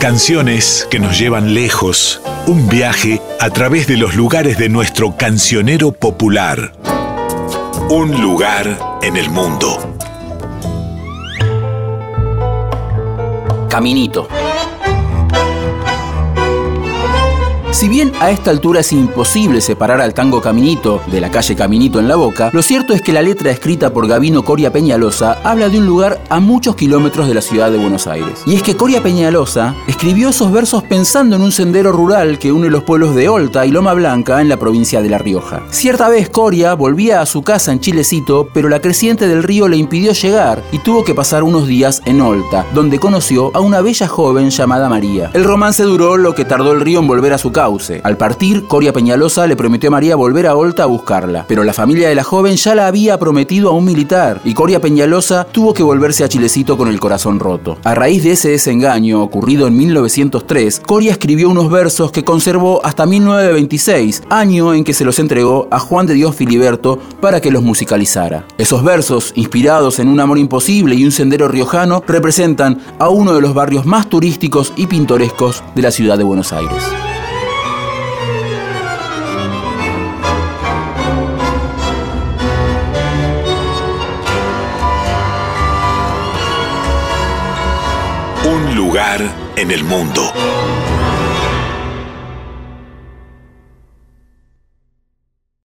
Canciones que nos llevan lejos, un viaje a través de los lugares de nuestro cancionero popular. Un lugar en el mundo. Caminito. Si bien a esta altura es imposible separar al tango Caminito de la calle Caminito en la Boca, lo cierto es que la letra escrita por Gavino Coria Peñalosa habla de un lugar a muchos kilómetros de la ciudad de Buenos Aires. Y es que Coria Peñalosa escribió esos versos pensando en un sendero rural que une los pueblos de Olta y Loma Blanca en la provincia de La Rioja. Cierta vez Coria volvía a su casa en Chilecito, pero la creciente del río le impidió llegar y tuvo que pasar unos días en Olta, donde conoció a una bella joven llamada María. El romance duró lo que tardó el río en volver a su al partir, Coria Peñalosa le prometió a María volver a Olta a buscarla, pero la familia de la joven ya la había prometido a un militar y Coria Peñalosa tuvo que volverse a Chilecito con el corazón roto. A raíz de ese desengaño ocurrido en 1903, Coria escribió unos versos que conservó hasta 1926, año en que se los entregó a Juan de Dios Filiberto para que los musicalizara. Esos versos, inspirados en un amor imposible y un sendero riojano, representan a uno de los barrios más turísticos y pintorescos de la ciudad de Buenos Aires. Un lugar en el mundo.